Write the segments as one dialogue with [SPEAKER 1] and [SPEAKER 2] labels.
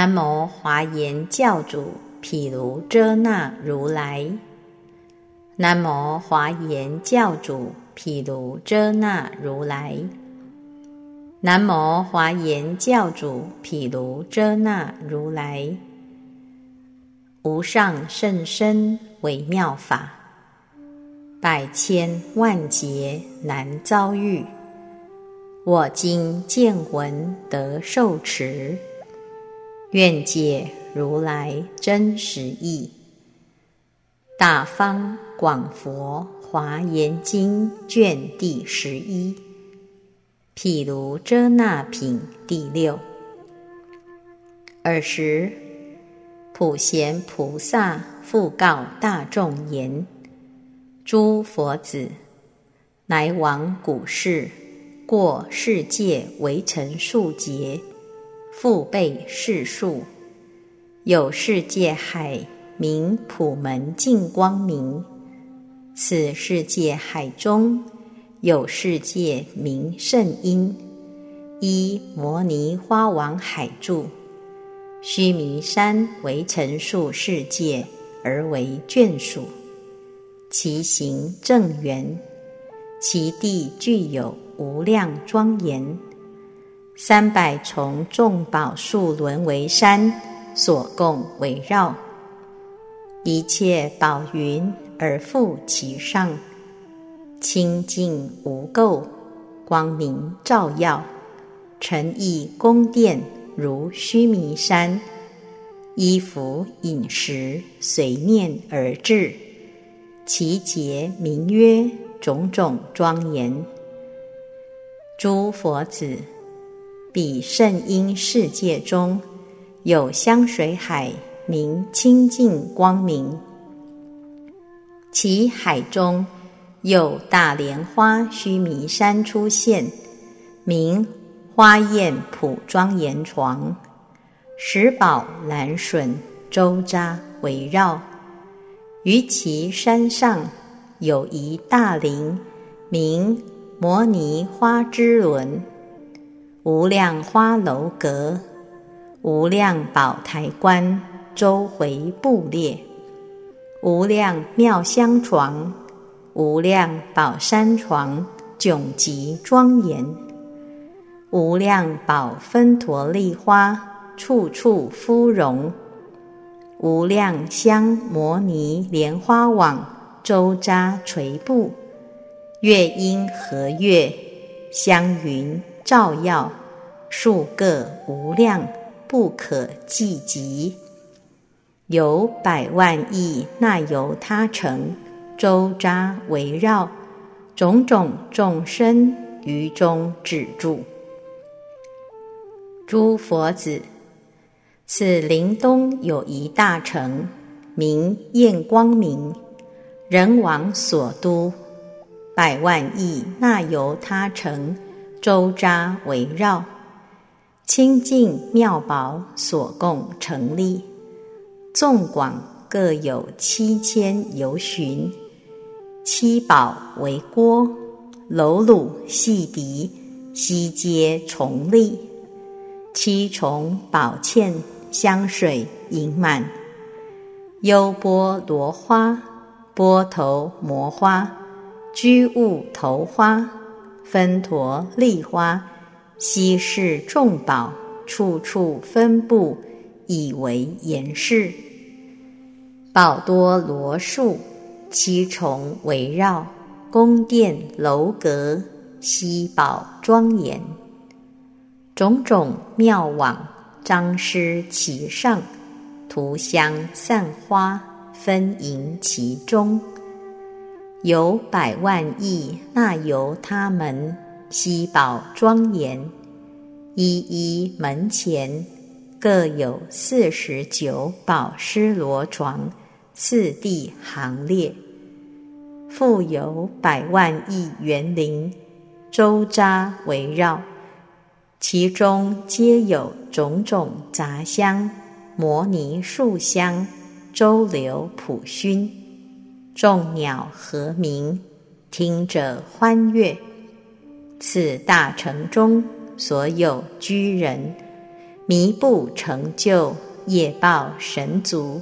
[SPEAKER 1] 南无华严教主毗卢遮那如来。南无华严教主毗卢遮那如来。南无华严教主毗卢遮那如来。无上甚深微妙法，百千万劫难遭遇。我今见闻得受持，愿解如来真实义。大方广佛华严经卷第十一，毗卢遮那品第六。尔时，普贤菩萨复告大众言：“诸佛子，乃往古世。”过世界为尘数劫，复备世数。有世界海名普门净光明，此世界海中有世界名圣音，依摩尼花王海住，须弥山为尘数世界而为眷属，其行正圆，其地具有。无量庄严，三百重众宝树轮为山所供围绕，一切宝云而覆其上，清净无垢，光明照耀，诚意宫殿如须弥山，衣服饮食随念而至，其节名曰种种庄严。诸佛子，彼圣音世界中有香水海，名清净光明。其海中有大莲花须弥山出现，名花艳普庄严床，十宝蓝笋周匝围绕。于其山上有一大林，名。摩尼花之轮，无量花楼阁，无量宝台观，周回布列，无量妙香床，无量宝山床，迥极庄严，无量宝分陀利花，处处芙蓉，无量香摩尼莲花网，周匝垂布。月音和月，香云照耀，数个无量，不可计及。有百万亿那由他城，周匝围绕，种种众生于中止住。诸佛子，此林东有一大城，名焰光明，人王所都。百万亿那由他城，周匝围绕，清净妙宝所供成立，纵广各有七千由旬，七宝为锅，楼橹细笛，悉皆重立，七重宝茜香水盈满，优波罗花，波头摩花。居物头花，分陀利花，悉是众宝，处处分布，以为严饰。宝多罗树，七重围绕，宫殿楼阁，悉宝庄严。种种妙网张施其上，涂香散花，分营其中。有百万亿那由他门，悉宝庄严，一一门前各有四十九宝狮罗床，次第行列。复有百万亿园林，周匝围绕，其中皆有种种杂香、摩尼树香，周流普熏。众鸟和鸣，听者欢悦。此大城中所有居人，弥不成就，业报神足，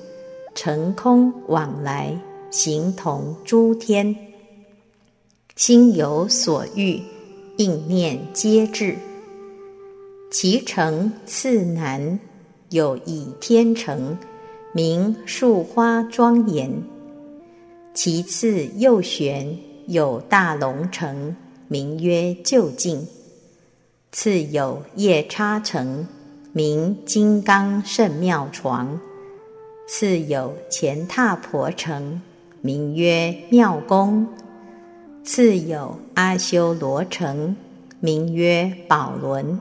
[SPEAKER 1] 成空往来，形同诸天。心有所欲，应念皆至。其成次难，有以天成，名树花庄严；其次右玄，有大龙城，名曰究竟；次有夜叉城，名金刚圣妙床；次有乾闼婆城，名曰妙宫。次有阿修罗城，名曰宝轮；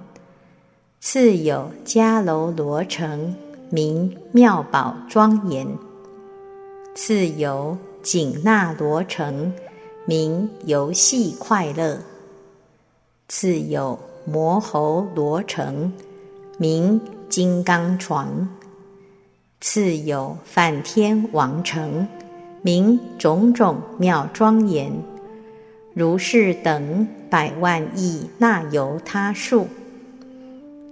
[SPEAKER 1] 次有迦楼罗城，名妙宝庄严；次有紧那罗城，名游戏快乐；次有摩喉罗城，名金刚床；次有梵天王城，名种种妙庄严。如是等百万亿那由他数，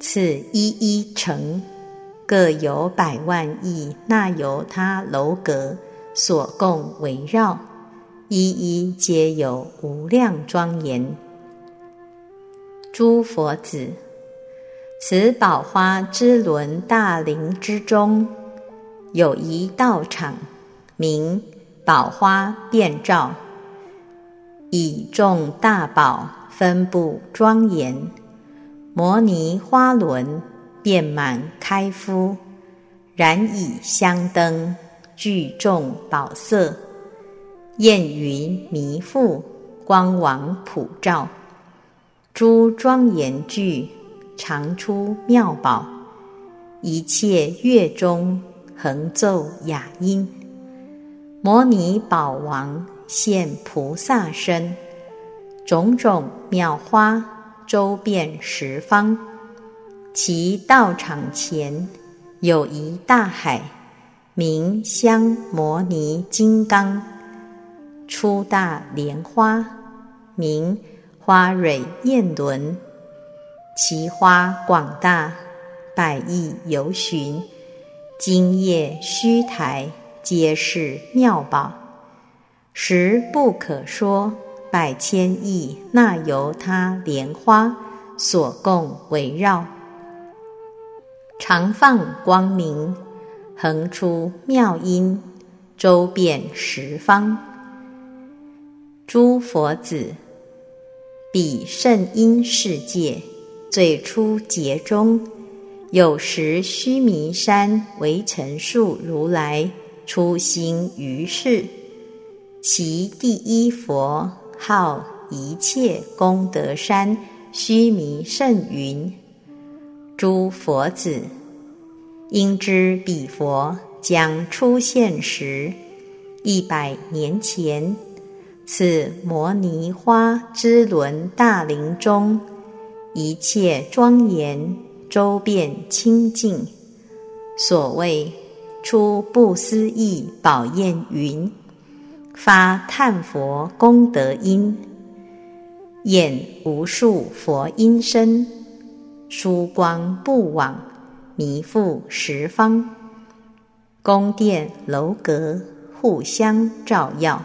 [SPEAKER 1] 此一一成，各有百万亿那由他楼阁。所供围绕，一一皆有无量庄严。诸佛子，此宝花之轮大林之中，有一道场，名宝花遍照。以众大宝分布庄严，摩尼花轮遍满开敷，燃以香灯，聚众宝色，焰云弥覆，光王普照，诸庄严具常出妙宝，一切乐中恒奏雅音，摩尼宝王。现菩萨身，种种妙花周遍十方。其道场前有一大海，名香摩尼金刚。出大莲花，名花蕊焰轮。其花广大，百亿游巡，金叶虚台，皆是妙宝。实不可说，百千亿那由他莲花所供围绕，常放光明，横出妙音，周遍十方。诸佛子，彼圣音世界最初劫中，有时须弥山为陈述如来出行于世。其第一佛号一切功德山须弥圣云：诸佛子，应知彼佛将出现时，一百年前，此摩尼花之轮大林中，一切庄严周遍清净。所谓出不思议宝焰云。发叹佛功德音，演无数佛音声，殊光不往，弥覆十方。宫殿楼阁互相照耀，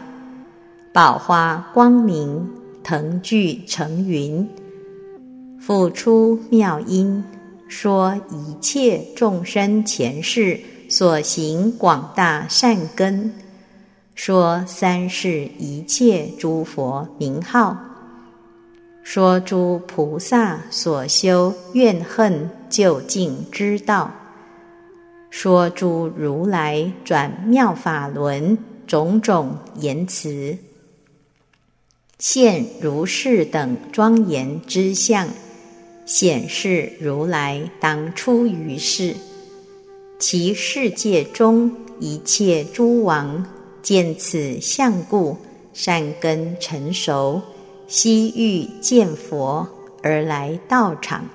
[SPEAKER 1] 宝花光明腾聚成云，复出妙音，说一切众生前世所行广大善根。说三世一切诸佛名号，说诸菩萨所修怨恨究竟之道，说诸如来转妙法轮种种言辞，现如是等庄严之相，显示如来当出于世，其世界中一切诸王。见此相故，善根成熟，悉欲见佛而来道场。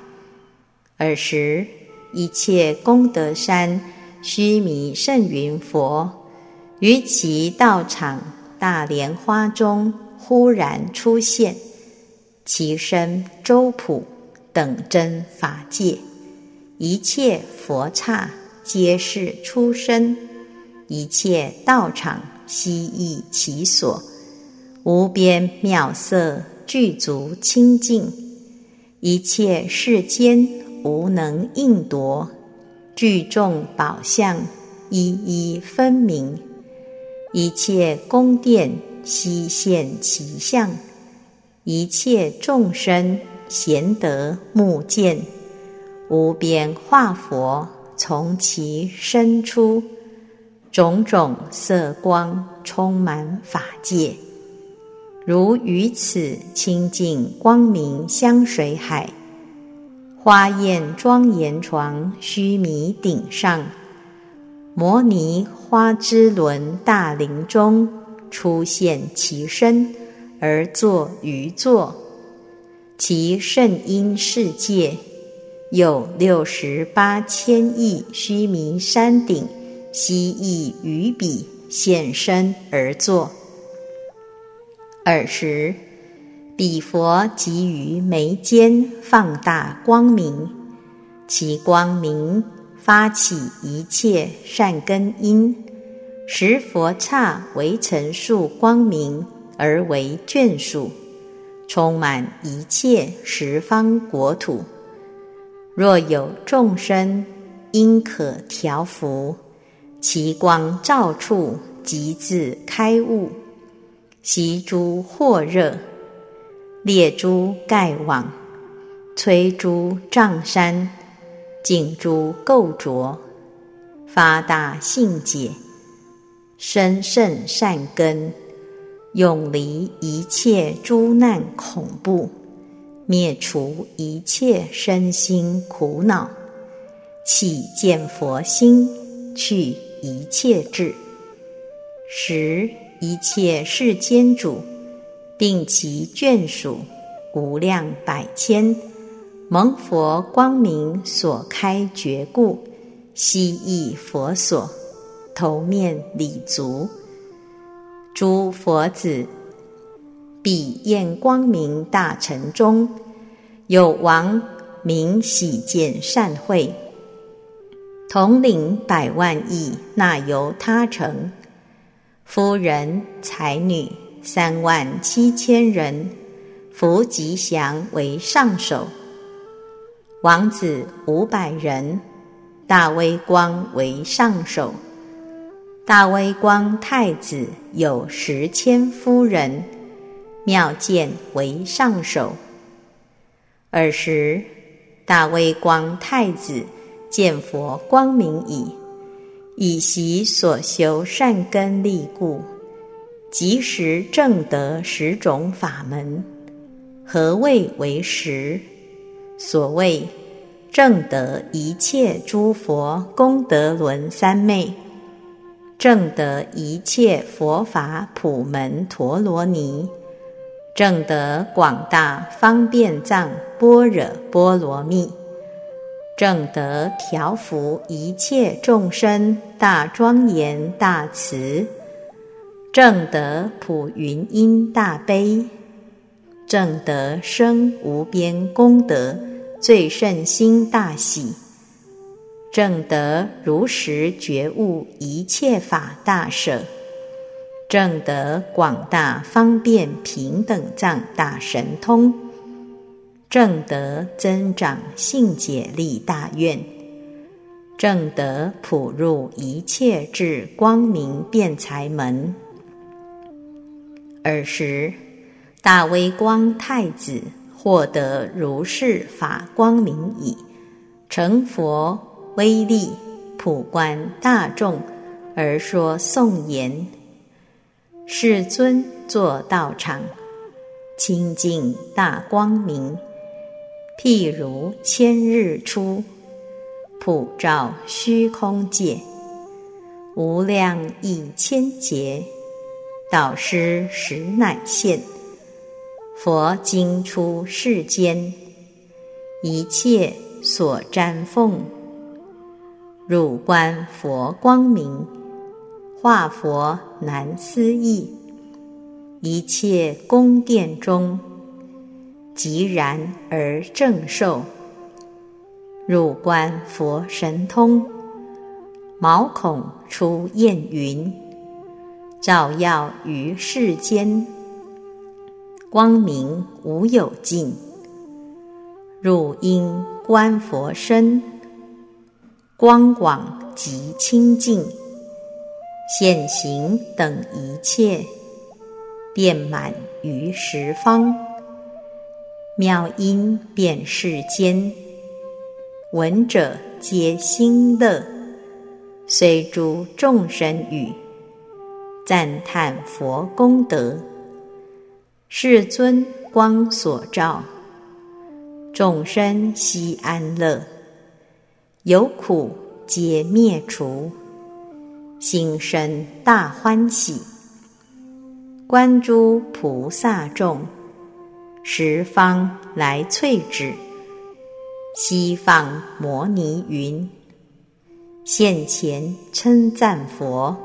[SPEAKER 1] 尔时，一切功德山须弥圣云佛于其道场大莲花中忽然出现，其身周普等真法界，一切佛刹皆是出生，一切道场悉诣其所，无边妙色具足清净，一切世间无能应夺，具众宝相一一分明，一切宫殿悉现其相，一切众生贤德目见。无边化佛从其身出，种种色光充满法界，如于此清净光明香水海，花艳庄严床须弥顶上，摩尼花之轮大林中出现其身而坐于座，其圣音世界。有六十八千亿须弥山顶，悉意于彼现身而坐。尔时，彼佛即于眉间放大光明，其光明发起一切善根因，十佛刹为尘数光明而为眷属，充满一切十方国土。若有众生因可调伏，其光照处即自开悟，习诸惑热，列诸盖网，摧诸障山，净诸垢浊，发大性解，生胜善根，永离一切诸难恐怖。灭除一切身心苦恼，起见佛心，去一切智，十一切世间主，并其眷属无量百千，蒙佛光明所开觉故，悉诣佛所，头面礼足，诸佛子。彼焰光明大城中，有王名喜见善会，统领百万亿那由他城，夫人才女三万七千人，福吉祥为上首，王子五百人，大威光为上首，大威光太子有十千夫人。妙见为上首。尔时，大威光太子见佛光明矣，以习所修善根利故，即时正得十种法门。何谓为十？所谓正得一切诸佛功德轮三昧，正得一切佛法普门陀罗尼。正得广大方便藏般若波罗蜜，正得调伏一切众生大庄严大慈，正得普云音大悲，正得生无边功德最胜心大喜，正得如实觉悟一切法大舍。正得广大方便平等藏大神通，正德增长性解力大愿，正德普入一切智光明辩才门。尔时，大威光太子获得如是法光明矣，成佛威力普观大众，而说颂言。世尊坐道场，清净大光明，譬如千日出，普照虚空界，无量亿千劫，导师实乃现。佛经出世间，一切所瞻奉，汝观佛光明。化佛难思议，一切宫殿中，即然而正受。入观佛神通，毛孔出焰云，照耀于世间，光明无有尽。入因观佛身，光广极清净，现行等一切，遍满于十方，妙音遍世间。闻者皆心乐，随诸众生语，赞叹佛功德。世尊光所照，众生悉安乐，有苦皆灭除，心生大欢喜。观诸菩萨众，十方来翠指。西方摩尼云，现前称赞佛，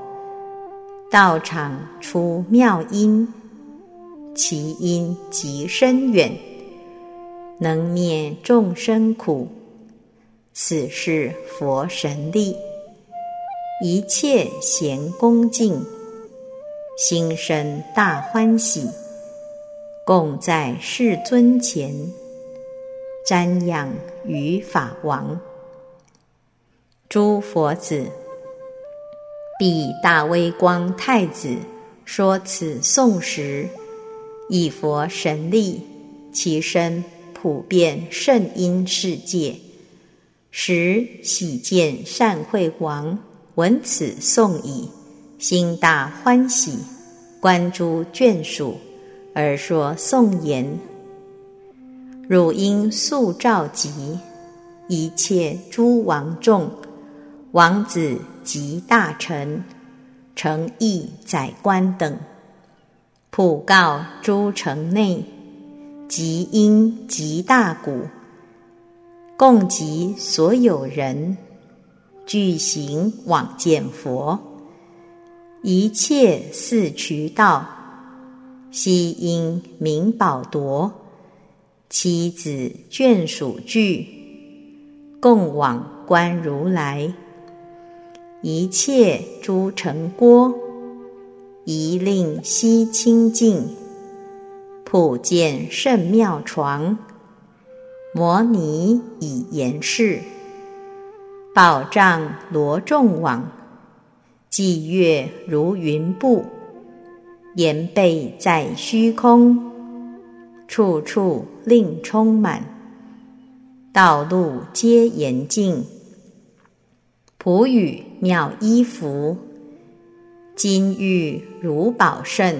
[SPEAKER 1] 道场出妙音，其音极深远，能灭众生苦。此是佛神力，一切贤恭敬，心生大欢喜，共在世尊前。瞻仰于法王，诸佛子，彼大威光太子说此颂时，以佛神力，其身普遍圣音世界，时喜见善慧王闻此颂已，心大欢喜，观诸眷属，而说颂言。汝应速召集一切诸王众、王子及大臣、诚意宰官等，普告诸城内，及因及大鼓，共集所有人，具行往见佛。一切四渠道，悉因名宝夺。妻子眷属聚，共往观如来。一切诸城郭，一令悉清净。普见甚妙床，摩尼以言示。宝障罗众网，霁月如云布，言背在虚空。处处令充满，道路皆严净。普语妙衣服，金玉如宝胜，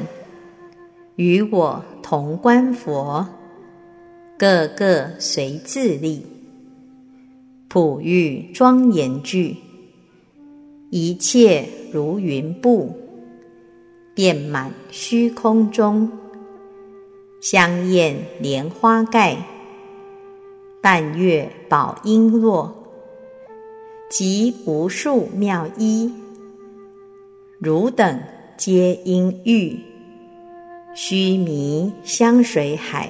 [SPEAKER 1] 与我同观佛，个个随自立。普玉庄严具，一切如云布，遍满虚空中。香艳莲花盖，半月宝璎珞，及无数妙衣，汝等皆应遇。须弥香水海，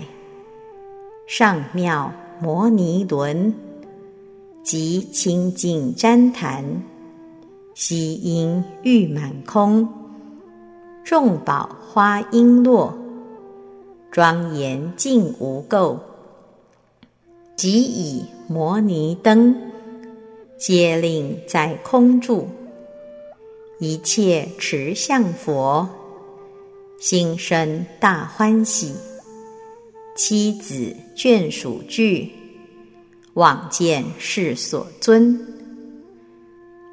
[SPEAKER 1] 上妙摩尼轮，及清净旃檀，悉因欲满空，众宝花璎珞。庄严净无垢，即以摩尼灯，皆令在空住。一切持相佛，心生大欢喜。妻子眷属聚，往见世所尊。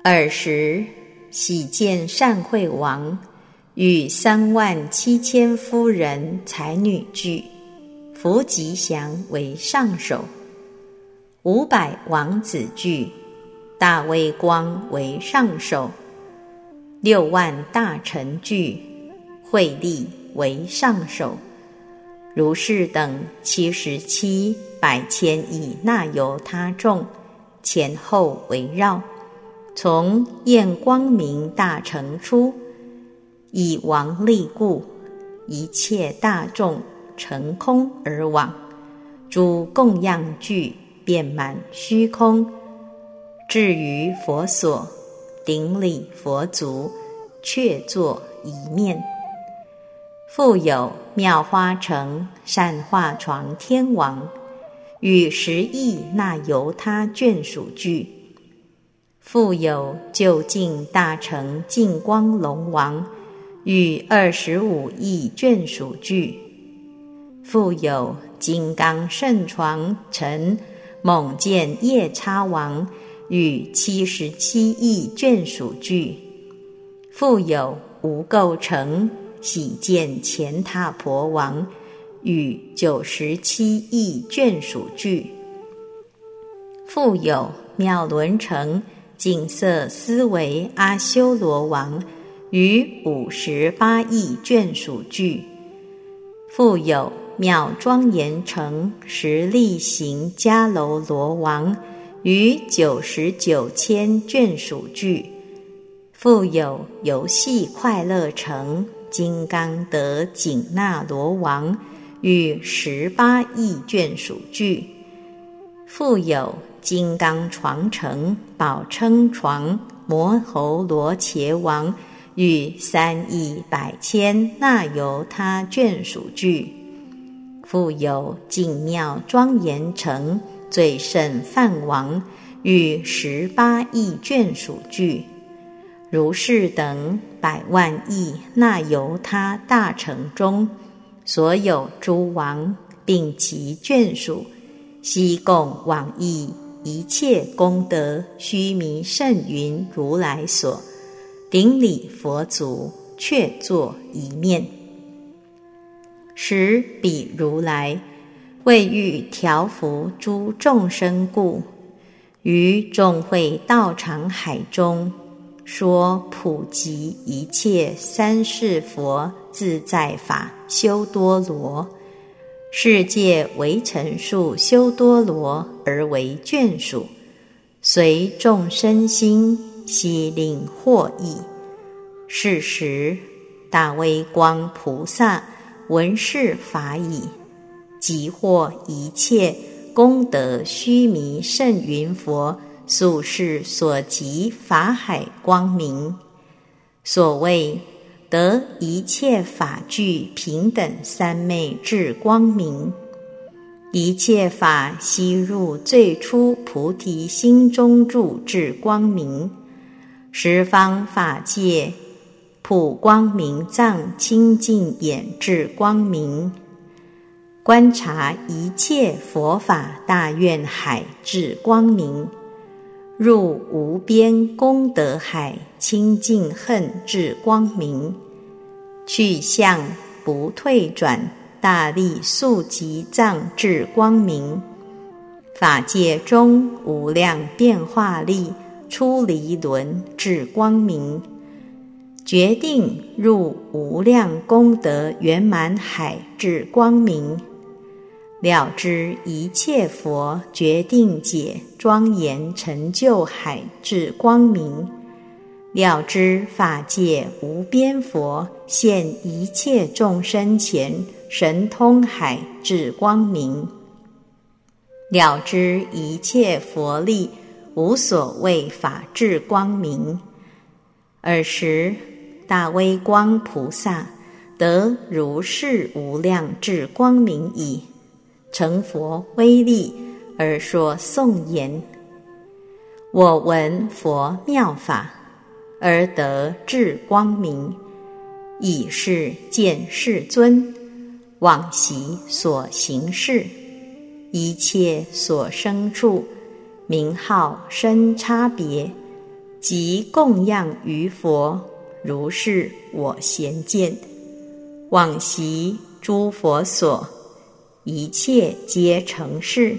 [SPEAKER 1] 尔时喜见善慧王。与三万七千夫人才女聚，福吉祥为上首；五百王子聚，大威光为上首；六万大臣聚，慧力为上首。如是等七十七百千亿那由他众，前后围绕，从焰光明大城出。以王力故，一切大众乘空而往，诸供养具遍满虚空。至于佛所，顶礼佛足，却坐一面。复有妙花城善化床天王，与十亿那由他眷属具；复有就近大成净光龙王，与二十五亿眷属具；复有金刚圣床臣猛见夜叉王。与七十七亿眷属具，复有无垢城喜见乾闼婆王与九十七亿眷属具，复有妙伦城景色思维阿修罗王与五十八亿眷属具，复有妙庄严城实力行迦楼罗王。于九十九千眷属具，复有游戏快乐城金刚德紧那罗王与十八亿眷属具，复有金刚床城宝称床摩侯罗伽王与三亿百千那由他眷属具，复有净妙庄严城。最胜梵王与十八亿眷属具，如是等百万亿那由他大城中，所有诸王并其眷属，悉共往诣一切功德须弥圣云如来所，顶礼佛足，却坐一面，时彼如来。为欲调伏诸众生故，于众会道场海中说普及一切三世佛自在法修多罗，世界为成数修多罗而为眷属，随众生心悉令获益。是时，大威光菩萨闻是法已。即获一切功德须弥圣云佛宿世所及法海光明，所谓得一切法具平等三昧智光明，一切法悉入最初菩提心中住智光明，十方法界普光明藏清净眼智光明。观察一切佛法大愿海智光明，入无边功德海清净恨智光明，去向不退转大力速集藏智光明，法界中无量变化力出离轮至光明，决定入无量功德圆满海至光明。了知一切佛决定解庄严成就海至光明，了知法界无边佛现一切众生前神通海至光明，了知一切佛力无所谓法智光明。尔时大威光菩萨得如是无量智光明已。成佛威力而说颂言：我闻佛妙法而得智光明，以是见世尊往昔所行事，一切所生处名号生差别，即供养于佛，如是我贤见。往昔诸佛所。一切皆成事，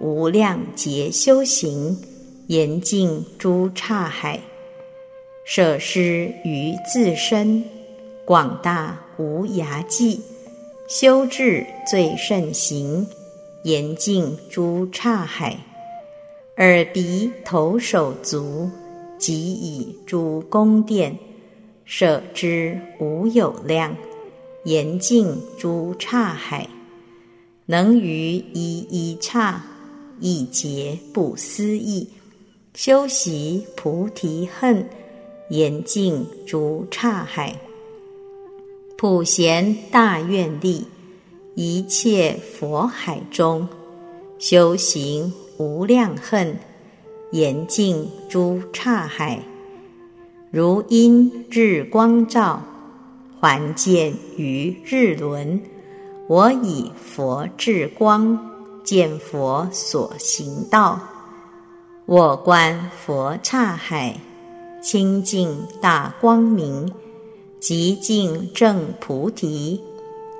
[SPEAKER 1] 无量劫修行，严净诸刹海，舍施于自身，广大无涯际，修至最胜行，严净诸刹海，耳鼻头手足，即以诸宫殿，舍之无有量，严净诸刹海。能于一一刹，一劫不思议，修习菩提恨，严净诸刹海，普贤大愿力，一切佛海中，修行无量恨，严净诸刹海，如因日光照，还见于日轮。我以佛智光见佛所行道，我观佛刹海清净大光明，极净正菩提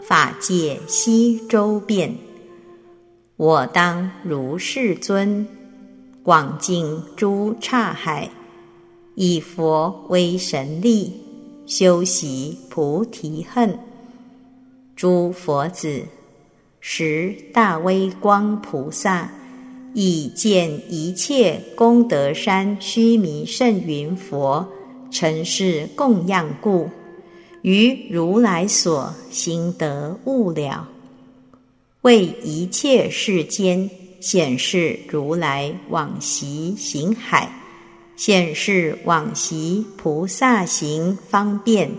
[SPEAKER 1] 法界悉周遍。我当如是尊，广净诸刹海，以佛为神力，修习菩提恨。诸佛子，十大威光菩萨，以见一切功德山须弥圣云佛，尘世供养故，于如来所行得悟了，为一切世间显示如来往昔行海，显示往昔菩萨行方便。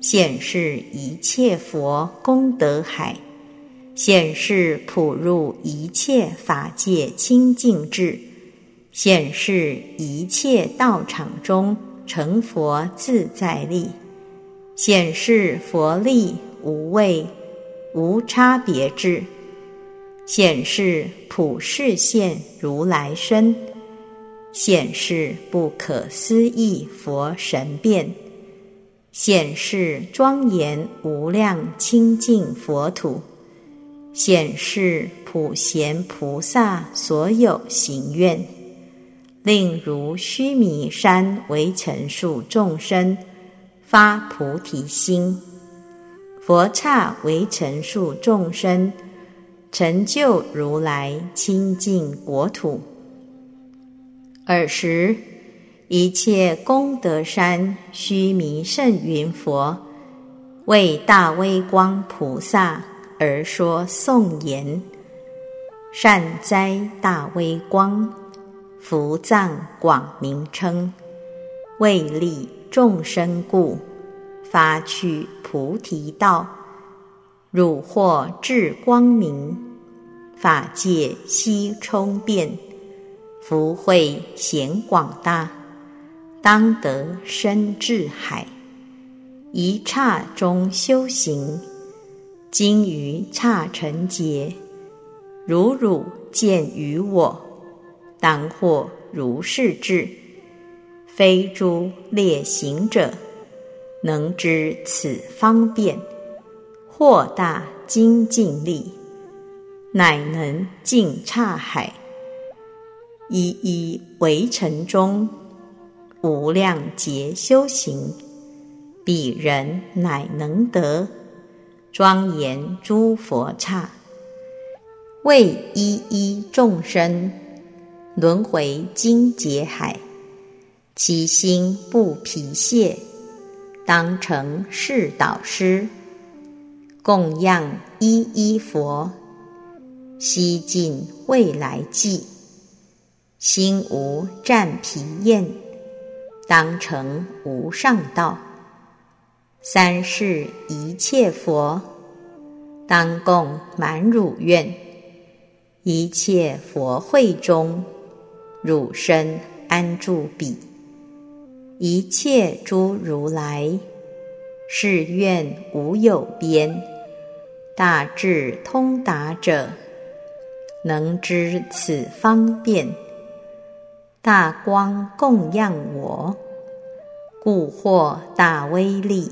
[SPEAKER 1] 显示一切佛功德海，显示普入一切法界清净智，显示一切道场中成佛自在力，显示佛力无畏无差别智，显示普世现如来身，显示不可思议佛神变。显示庄严无量清净佛土，显示普贤菩萨所有行愿，令如须弥山为尘数众生发菩提心，佛刹为尘数众生成就如来清净国土。尔时。一切功德山须弥圣云佛，为大威光菩萨而说颂言：善哉大威光，福藏广名称，为利众生故，发趣菩提道，汝获智光明，法界悉充遍，福慧显广大。当得生智海，一刹中修行，今于刹成劫，如汝见于我，当获如是智。非诸劣行者，能知此方便，豁大精进力，乃能尽刹海，一一围尘中。无量劫修行，彼人乃能得庄严诸佛刹，为一一众生轮回经劫海，其心不疲懈，当成是导师，供养一一佛，悉尽未来际，心无战疲厌。当成无上道，三世一切佛，当供满汝愿，一切佛会中，汝身安住彼，一切诸如来，是愿无有边，大智通达者，能知此方便。大光供养我，故获大威力，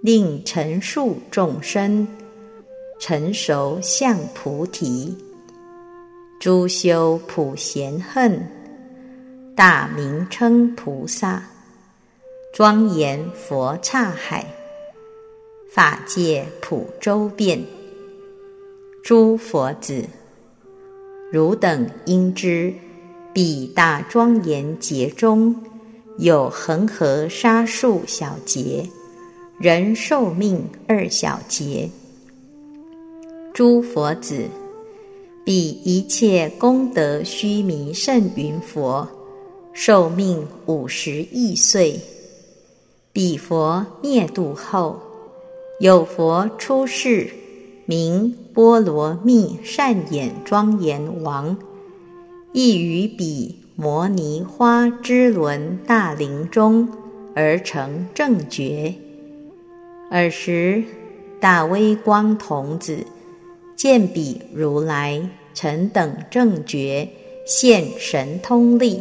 [SPEAKER 1] 令成数众生成熟向菩提，诸修普贤恨，大名称菩萨，庄严佛刹海，法界普周遍，诸佛子，汝等应知。彼大庄严劫中，有恒河沙数小劫，人寿命二小劫。诸佛子，彼一切功德须弥甚云佛，寿命五十亿岁。彼佛灭度后，有佛出世，名波罗蜜善眼庄严王，亦于彼摩尼花之轮大林中而成正觉。尔时，大威光童子见彼如来臣等正觉，现神通力，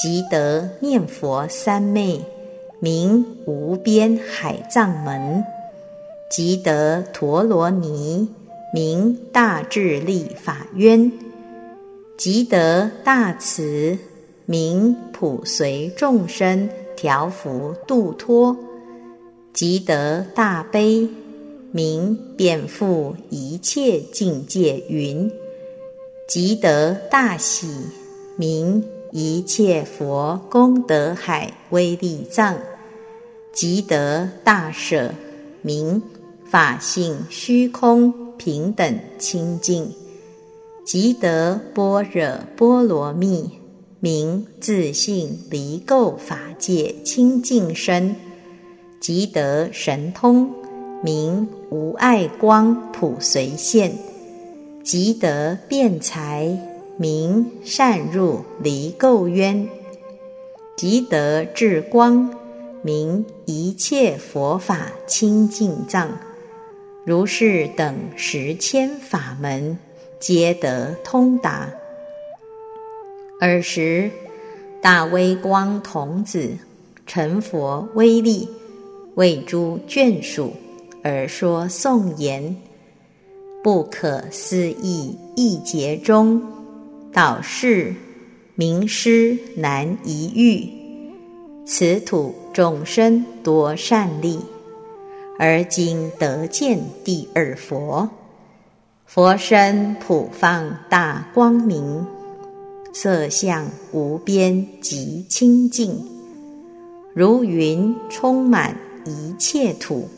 [SPEAKER 1] 即得念佛三昧。名无边海藏门，即得陀罗尼；名大智力法渊，即得大慈；名普随众生调伏度脱，即得大悲；名遍覆一切境界云，即得大喜；名。一切佛功德海威力藏，即得大舍，名法性虚空平等清净，即得般若波罗蜜，名自性离垢法界清净身，即得神通，名无碍光普随现，即得辩才。名善入离垢渊，即得智光；名一切佛法清净藏。如是等十千法门，皆得通达。尔时，大威光童子成佛威力，为诸眷属而说颂言：不可思议一劫中。老世名师难一遇，此土众生多善利，而今得见第二佛。佛身普放大光明，色相无边极清净，如云充满一切土，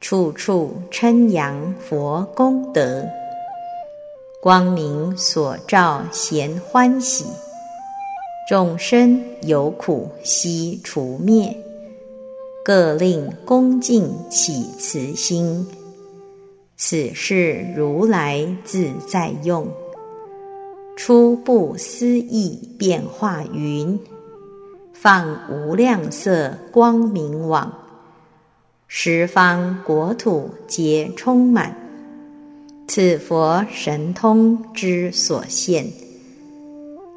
[SPEAKER 1] 处处称扬佛功德。光明所照咸欢喜，众生有苦悉除灭，各令恭敬起慈心。此事如来自在用，初不思议变化云，放无量色光明网，十方国土皆充满。此佛神通之所现，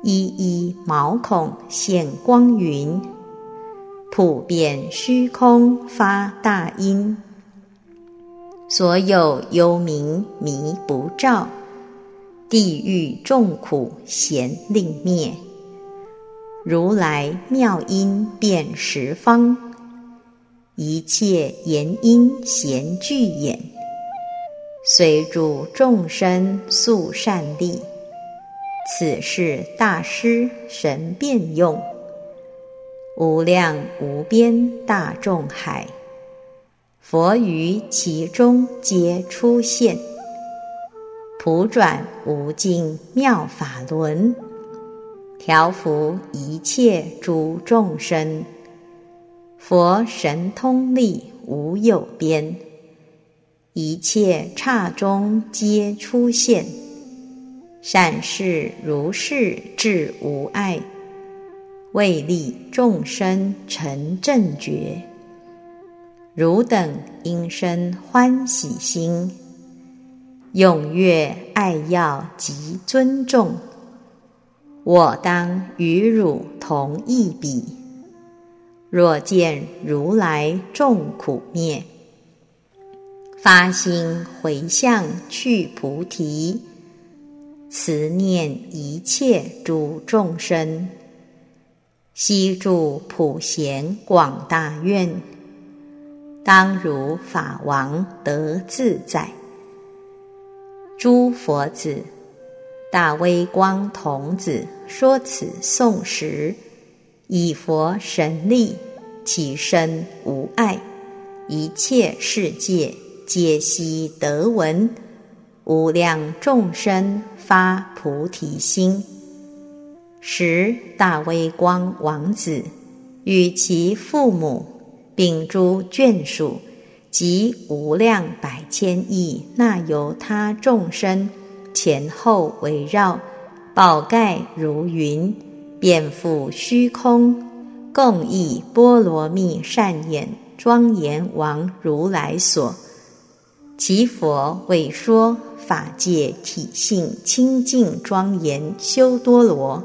[SPEAKER 1] 一一毛孔现光云，普遍虚空发大音，所有幽冥迷不照，地狱众苦咸令灭。如来妙音遍十方，一切言音咸具演。随诸众生速善利，此是大师神变用，无量无边大众海，佛于其中皆出现，普转无尽妙法轮，调伏一切诸众生，佛神通力无有边。一切刹中皆出现，善事如是至无碍，为利众生成正觉。汝等应生欢喜心，踊跃爱要及尊重。我当与汝同一比。若见如来众苦灭。发心回向去菩提，慈念一切诸众生，悉住普贤广大愿，当如法王得自在。诸佛子、大威光童子说此颂时，以佛神力，其身无碍，一切世界。皆悉得闻，无量众生发菩提心。十大威光王子与其父母，并诸眷属及无量百千亿那由他众生前后围绕，宝盖如云，遍覆虚空，共诣波罗蜜善眼庄严王如来所。其佛为说法界体性清净庄严修多罗，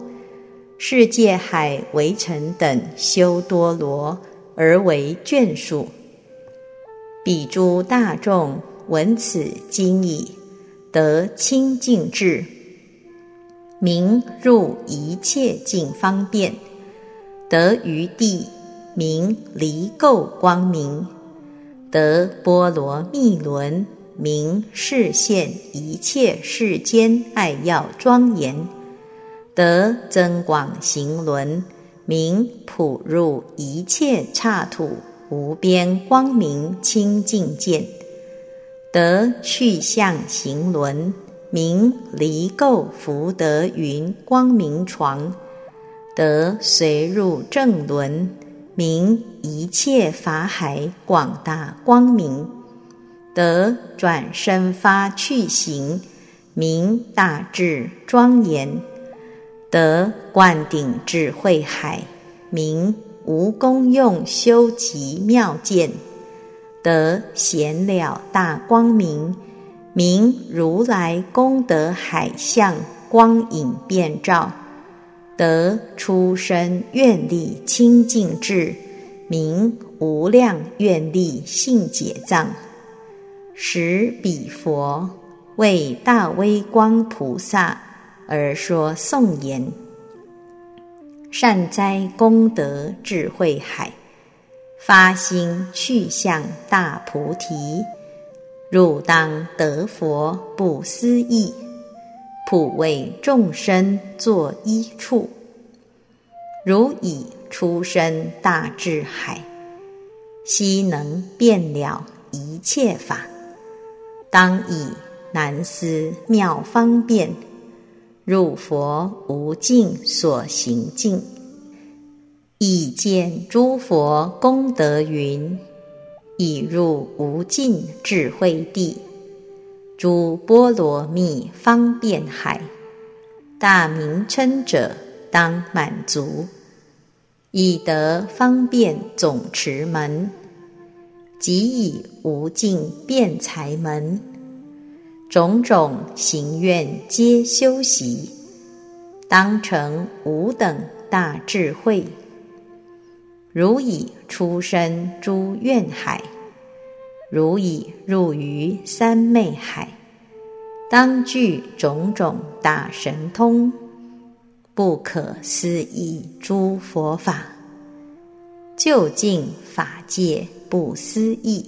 [SPEAKER 1] 世界海为尘等修多罗而为眷属。彼诸大众闻此经已，得清净智，名入一切境方便，得于地名离垢光明。得波罗蜜轮，名示现一切世间爱要庄严；得增广行轮，名普入一切刹土无边光明清净见；得去向行轮，名离垢福德云光明床；得随入正轮。明一切法海广大光明，得转身发去行，明大智庄严；得灌顶智慧海，明无功用修集妙见；得显了大光明，明如来功德海相光影遍照。得出生愿力清净智，名无量愿力性解藏。时彼佛为大威光菩萨而说颂言：善哉功德智慧海，发心去向大菩提，汝当得佛不思议。普为众生作依处，如以出生大智海，悉能遍了一切法，当以难思妙方便，入佛无尽所行境，以见诸佛功德云，已入无尽智慧地。诸波罗蜜方便海，大名称者当满足，以得方便总持门，即以无尽辩才门，种种行愿皆修习，当成无等大智慧。如以出生诸愿海。如已入于三昧海，当具种种大神通，不可思议诸佛法，究竟法界不思议，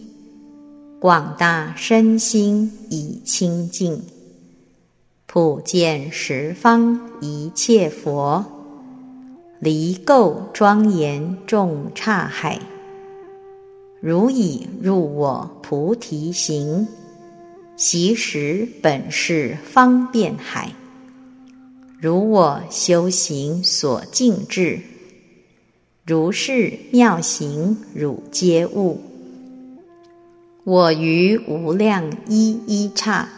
[SPEAKER 1] 广大身心已清净，普见十方一切佛，离垢庄严众刹海。如已入我菩提行，习时本是方便海。如我修行所净智，如是妙行汝皆悟。我于无量一一刹，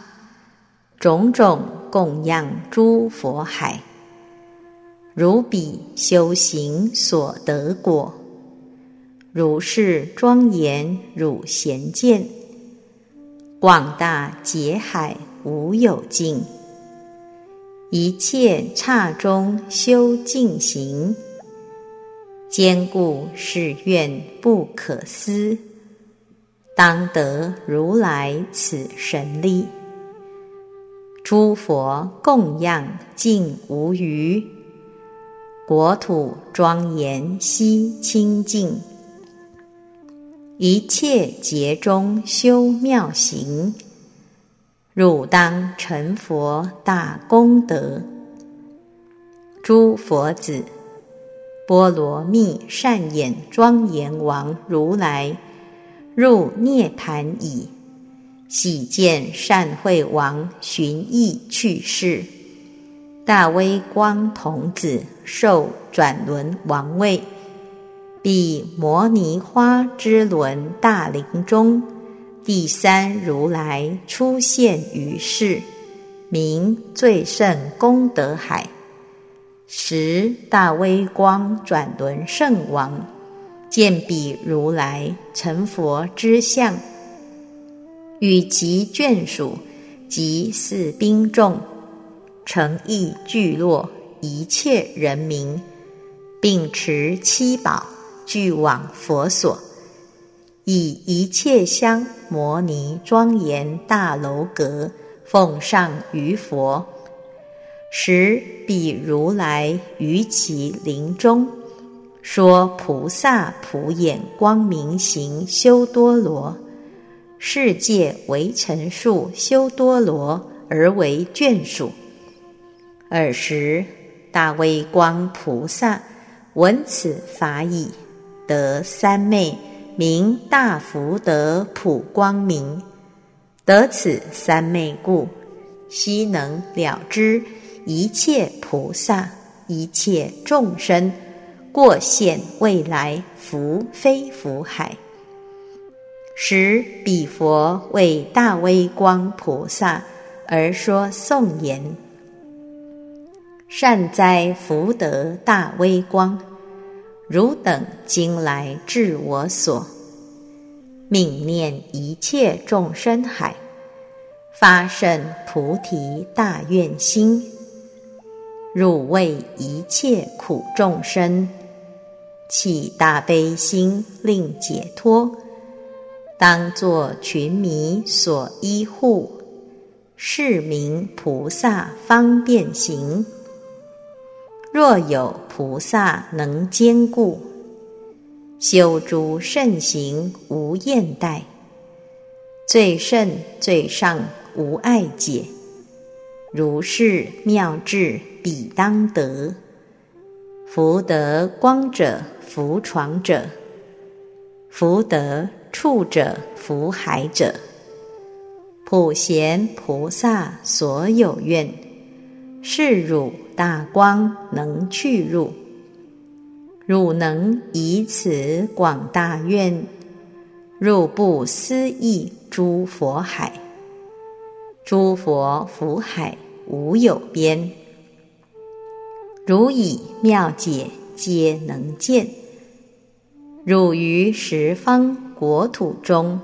[SPEAKER 1] 种种供养诸佛海，如彼修行所得果。如是庄严，汝贤见，广大劫海无有尽，一切刹中修净行，坚固誓愿不可思，当得如来此神力，诸佛供养尽无余，国土庄严悉清净。一切劫中修妙行，汝当成佛大功德。诸佛子，波罗蜜善眼庄严王如来入涅盘已，喜见善惠王寻意去世，大威光童子受转轮王位，彼摩尼花之轮大林中，第三如来出现于世，名最胜功德海。时大威光转轮圣王见彼如来成佛之相，与其眷属及四兵众、诚意聚落一切人民，并持七宝俱往佛所，以一切香摩尼庄严大楼阁奉上于佛。时彼如来于其林中说：“菩萨普眼光明行修多罗，世界为尘数修多罗而为眷属。”尔时大威光菩萨闻此法已，得三昧，名大福德普光明。得此三昧故，悉能了知。一切菩萨，一切众生，过现未来福非福海。时彼佛为大威光菩萨而说颂言：“善哉福德大威光，汝等今来至我所，命念一切众生海，发甚菩提大愿心。”汝为一切苦众生起大悲心，令解脱，当作群迷所依护，是名菩萨方便行。若有菩萨能坚固，修诸圣行无厌怠，最甚最上无碍解。如是妙智，彼当得福德光者，福床者；福德处者，福海者。普贤菩萨所有愿，是汝大光能去入。汝能以此广大愿，入不思议诸佛海。诸佛福海无有边，汝以妙解皆能见。汝于十方国土中，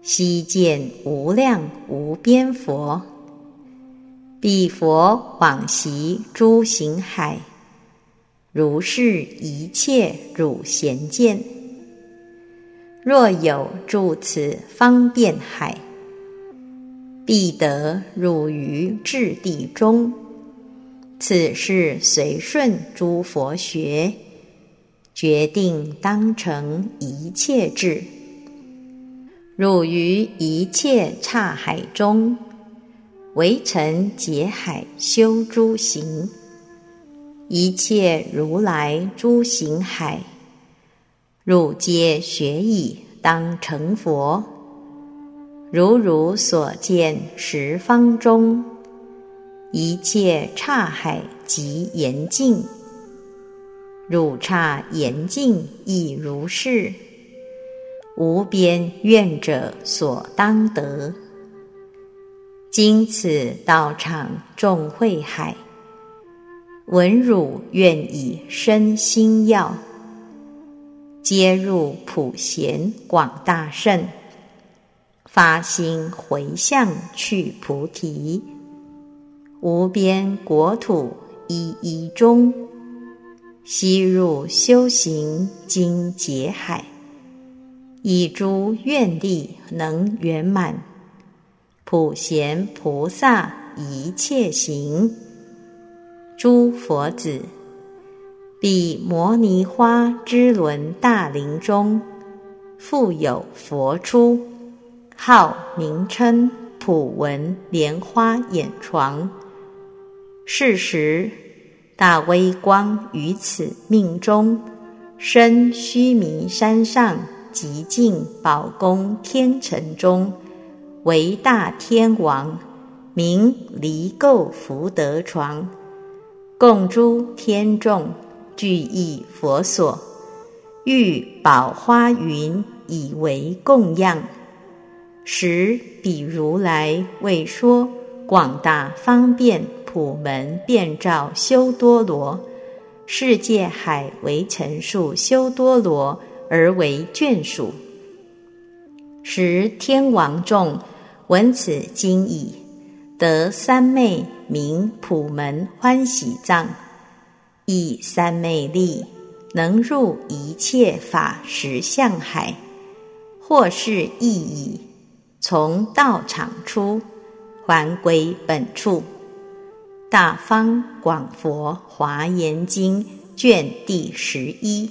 [SPEAKER 1] 悉见无量无边佛。彼佛往昔诸行海，如是一切汝贤见。若有住此方便海。必得汝于智地中，此事随顺诸佛学，决定当成一切智。汝于一切刹海中，唯尘劫海修诸行，一切如来诸行海，汝皆学矣，当成佛。如汝所见十方中，一切刹海即严净，汝刹严净亦如是。无边愿者所当得。今此道场众会海，闻汝愿以身心要，皆入普贤广大圣。发心回向去菩提，无边国土一一中，悉入修行经劫海，以诸愿力能圆满，普贤菩萨一切行，诸佛子，彼摩尼花之轮大林中，复有佛出。号名称普文莲花眼床。是时，大威光于此命中，生须弥山上极静宝宫天城中，为大天王，名离垢福德床，供诸天众，具意佛所，欲宝花云以为供养。时彼如来为说广大方便普门遍照修多罗世界海为陈述修多罗而为眷属。时天王众闻此经已，得三昧名普门欢喜藏，以三昧力能入一切法实相海，或是意已。从道场出，还归本处。大方广佛华严经卷第十一。